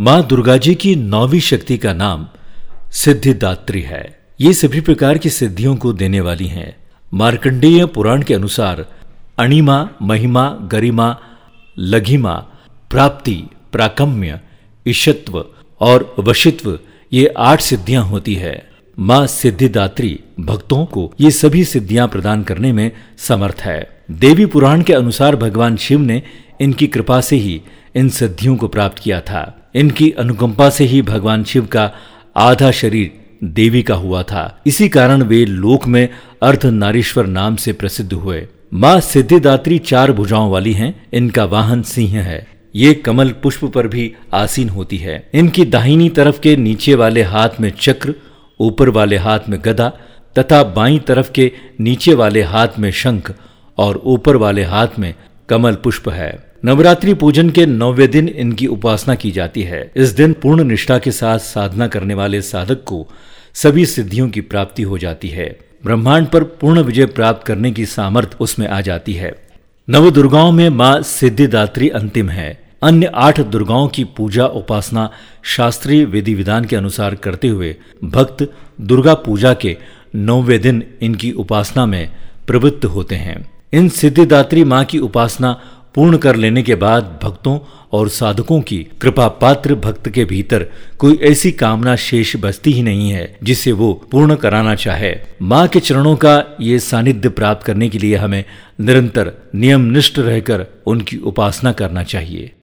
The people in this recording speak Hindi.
माँ दुर्गा जी की नौवीं शक्ति का नाम सिद्धिदात्री है। ये सभी प्रकार की सिद्धियों को देने वाली हैं। मार्कंडेय पुराण के अनुसार अणिमा, महिमा, गरिमा, लघिमा, प्राप्ति, प्राकम्य, ईशत्व और वशित्व ये आठ सिद्धियाँ होती है। माँ सिद्धिदात्री भक्तों को ये सभी सिद्धियाँ प्रदान करने में समर्थ है। देवी पुराण के अनुसार भगवान शिव ने इनकी कृपा से ही इन सिद्धियों को प्राप्त किया था। इनकी अनुकंपा से ही भगवान शिव का आधा शरीर देवी का हुआ था। इसी कारण वे लोक में अर्ध नारीश्वर नाम से प्रसिद्ध हुए। माँ सिद्धिदात्री चार भुजाओं वाली हैं। इनका वाहन सिंह है। ये कमल पुष्प पर भी आसीन होती है। इनकी दाहिनी तरफ़ के नीचे वाले हाथ में चक्र, ऊपर वाले हाथ में गदा तथा बाई तरफ़ के नीचे वाले हाथ में शंख और ऊपर वाले हाथ में कमल पुष्प है। नवरात्रि पूजन के नौवे दिन इनकी उपासना की जाती है। इस दिन पूर्ण निष्ठा के साथ साधना करने वाले साधक को सभी सिद्धियों की प्राप्ति हो जाती है। ब्रह्मांड पर पूर्ण विजय प्राप्त करने की सामर्थ्य उसमें आ जाती है। नव दुर्गाओं में माँ सिद्धिदात्री अंतिम है। अन्य आठ दुर्गाओं की पूजा उपासना शास्त्रीय विधि विधान के अनुसार करते हुए भक्त दुर्गा पूजा के नौवे दिन इनकी उपासना में प्रवृत्त होते हैं। इन सिद्धिदात्री माँ की उपासना पूर्ण कर लेने के बाद भक्तों और साधकों की कृपा पात्र भक्त के भीतर कोई ऐसी कामना शेष बचती ही नहीं है, जिसे वो पूर्ण कराना चाहे। माँ के चरणों का ये सानिध्य प्राप्त करने के लिए हमें निरंतर नियम निष्ठ रहकर उनकी उपासना करना चाहिए।